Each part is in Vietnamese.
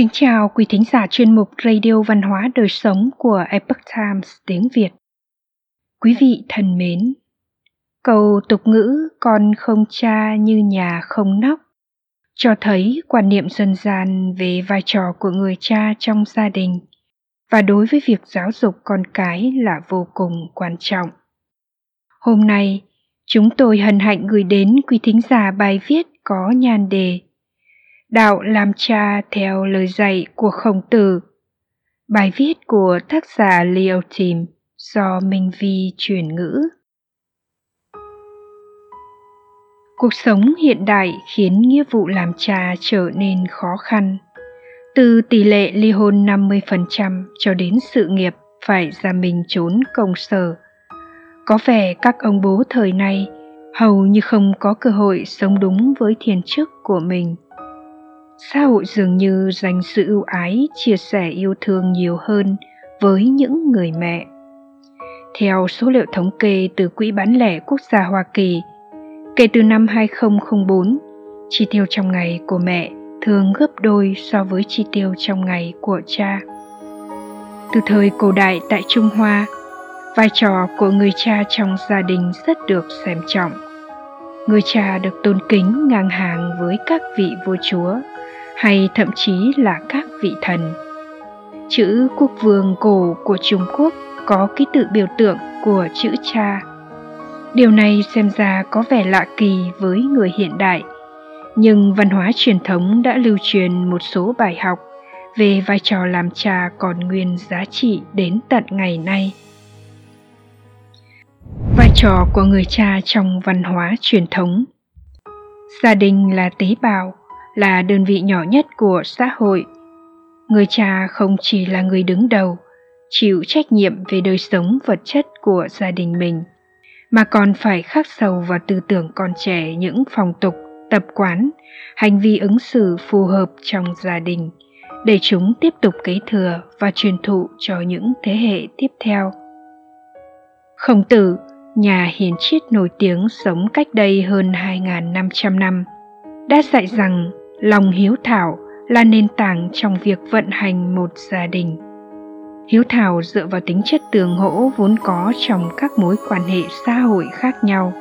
Kính chào quý thính giả chuyên mục Radio Văn hóa Đời Sống của Epoch Times tiếng Việt. Quý vị thân mến, câu tục ngữ con không cha như nhà không nóc cho thấy quan niệm dân gian về vai trò của người cha trong gia đình và đối với việc giáo dục con cái là vô cùng quan trọng. Hôm nay, chúng tôi hân hạnh gửi đến quý thính giả bài viết có nhan đề Đạo làm cha theo lời dạy của khổng tử. Bài viết của tác giả Leo Tim do Minh Vi chuyển ngữ. Cuộc sống hiện đại khiến nghĩa vụ làm cha trở nên khó khăn. Từ tỷ lệ ly hôn 50% cho đến sự nghiệp phải ra mình trốn công sở. Có vẻ các ông bố thời nay hầu như không có cơ hội sống đúng với thiên chức của mình – xã hội dường như dành sự ưu ái chia sẻ yêu thương nhiều hơn với những người mẹ theo số liệu thống kê từ Quỹ bán lẻ quốc gia Hoa Kỳ, kể từ năm 2004, chi tiêu trong ngày của mẹ thường gấp đôi so với chi tiêu trong ngày của cha. Từ thời cổ đại tại Trung Hoa, vai trò của người cha trong gia đình rất được xem trọng. Người cha được tôn kính ngang hàng với các vị vua chúa hay thậm chí là các vị thần. Chữ quốc vương cổ của Trung Quốc có ký tự biểu tượng của chữ cha. Điều này xem ra có vẻ lạ kỳ với người hiện đại, nhưng văn hóa truyền thống đã lưu truyền một số bài học về vai trò làm cha còn nguyên giá trị đến tận ngày nay. Vai trò của người cha trong văn hóa truyền thống Gia đình là tế bào, là đơn vị nhỏ nhất của xã hội. Người cha không chỉ là người đứng đầu chịu trách nhiệm về đời sống vật chất của gia đình mình mà còn phải khắc sâu vào tư tưởng con trẻ những phong tục tập quán hành vi ứng xử phù hợp trong gia đình để chúng tiếp tục kế thừa và truyền thụ cho những thế hệ tiếp theo. Khổng tử nhà hiền triết nổi tiếng sống cách đây hơn 2.500 năm, đã dạy rằng lòng hiếu thảo là nền tảng trong việc vận hành một gia đình. Hiếu thảo dựa vào tính chất tường hỗ vốn có trong các mối quan hệ xã hội khác nhau.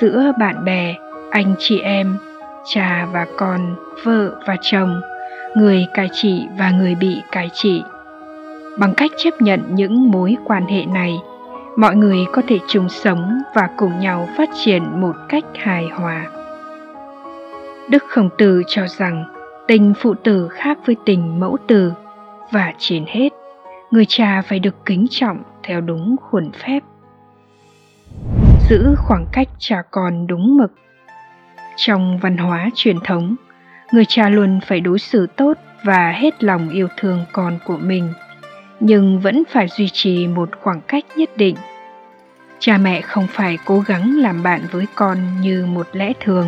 Giữa bạn bè, anh chị em, cha và con, vợ và chồng, người cai trị và người bị cai trị. Bằng cách chấp nhận những mối quan hệ này, mọi người có thể chung sống và cùng nhau phát triển một cách hài hòa. Đức Khổng Tử cho rằng tình phụ tử khác với tình mẫu tử và trên hết, người cha phải được kính trọng theo đúng khuôn phép. Giữ khoảng cách cha con đúng mực. Trong văn hóa truyền thống, người cha luôn phải đối xử tốt và hết lòng yêu thương con của mình, nhưng vẫn phải duy trì một khoảng cách nhất định. Cha mẹ không phải cố gắng làm bạn với con như một lẽ thường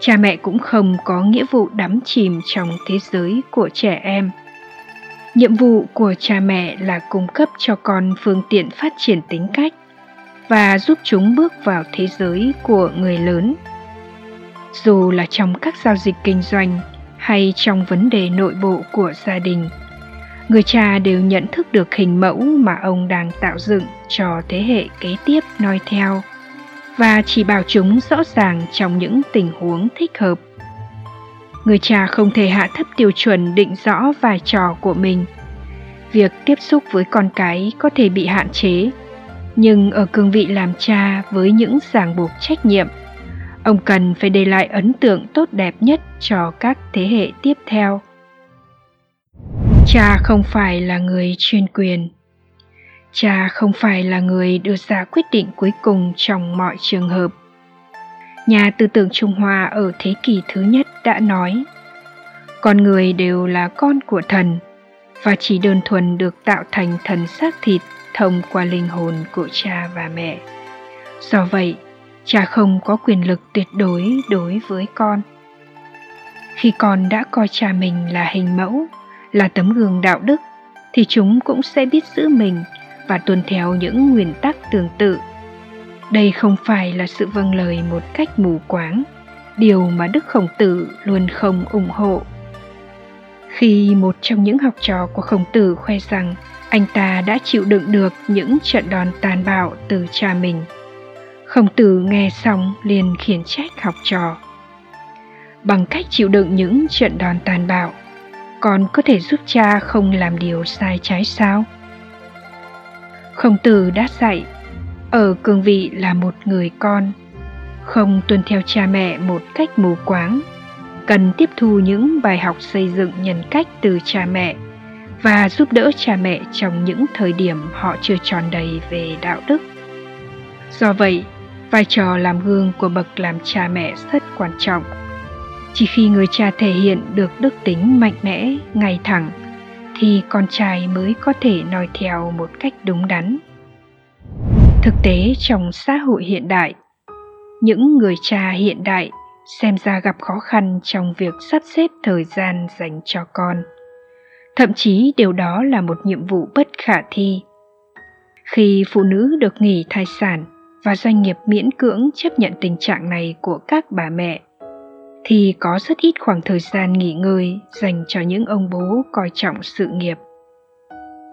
cha mẹ cũng không có nghĩa vụ đắm chìm trong thế giới của trẻ em. Nhiệm vụ của cha mẹ là cung cấp cho con phương tiện phát triển tính cách và giúp chúng bước vào thế giới của người lớn. Dù là trong các giao dịch kinh doanh hay trong vấn đề nội bộ của gia đình, người cha đều nhận thức được hình mẫu mà ông đang tạo dựng cho thế hệ kế tiếp noi theo và chỉ bảo chúng rõ ràng trong những tình huống thích hợp. Người cha không thể hạ thấp tiêu chuẩn định rõ vai trò của mình. Việc tiếp xúc với con cái có thể bị hạn chế, nhưng ở cương vị làm cha với những ràng buộc trách nhiệm, ông cần phải để lại ấn tượng tốt đẹp nhất cho các thế hệ tiếp theo. Cha không phải là người chuyên quyền cha không phải là người đưa ra quyết định cuối cùng trong mọi trường hợp. Nhà tư tưởng trung hoa ở thế kỷ thứ nhất đã nói, con người đều là con của thần, và chỉ đơn thuần được tạo thành thần xác thịt thông qua linh hồn của cha và mẹ. Do vậy, cha không có quyền lực tuyệt đối đối với con. Khi con đã coi cha mình là hình mẫu, là tấm gương đạo đức, thì chúng cũng sẽ biết giữ mình và tuân theo những nguyên tắc tương tự đây không phải là sự vâng lời một cách mù quáng điều mà đức khổng tử luôn không ủng hộ Khi một trong những học trò của khổng tử khoe rằng anh ta đã chịu đựng được những trận đòn tàn bạo từ cha mình. Khổng tử nghe xong liền khiển trách học trò. Bằng cách chịu đựng những trận đòn tàn bạo, con có thể giúp cha không làm điều sai trái sao? Khổng tử đã dạy, ở cương vị là một người con, không tuân theo cha mẹ một cách mù quáng, cần tiếp thu những bài học xây dựng nhân cách từ cha mẹ và giúp đỡ cha mẹ trong những thời điểm họ chưa tròn đầy về đạo đức. Do vậy, vai trò làm gương của bậc làm cha mẹ rất quan trọng. Chỉ khi người cha thể hiện được đức tính mạnh mẽ, ngay thẳng, thì con trai mới có thể noi theo một cách đúng đắn. Thực tế trong xã hội hiện đại, những người cha hiện đại xem ra gặp khó khăn trong việc sắp xếp thời gian dành cho con thậm chí điều đó là một nhiệm vụ bất khả thi khi phụ nữ được nghỉ thai sản và doanh nghiệp miễn cưỡng chấp nhận tình trạng này của các bà mẹ thì có rất ít khoảng thời gian nghỉ ngơi dành cho những ông bố coi trọng sự nghiệp.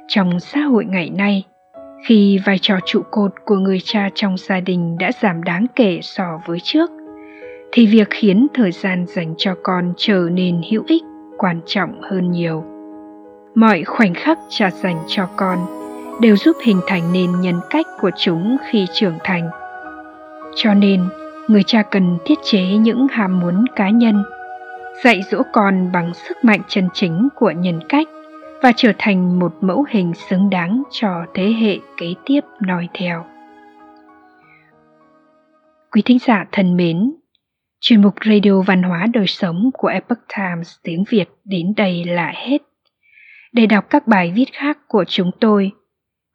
Trong xã hội ngày nay, khi vai trò trụ cột của người cha trong gia đình đã giảm đáng kể so với trước, thì việc khiến thời gian dành cho con trở nên hữu ích, quan trọng hơn nhiều. Mọi khoảnh khắc cha dành cho con đều giúp hình thành nên nhân cách của chúng khi trưởng thành. Cho nên người cha cần thiết chế những ham muốn cá nhân dạy dỗ con bằng sức mạnh chân chính của nhân cách và trở thành một mẫu hình xứng đáng cho thế hệ kế tiếp noi theo quý thính giả thân mến chuyên mục radio văn hóa đời sống của epoch times tiếng việt đến đây là hết để đọc các bài viết khác của chúng tôi,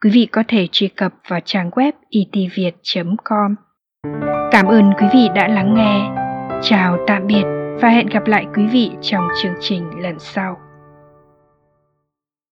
quý vị có thể truy cập vào trang web e itviet.com. Cảm ơn quý vị đã lắng nghe. Chào tạm biệt và hẹn gặp lại quý vị trong chương trình lần sau.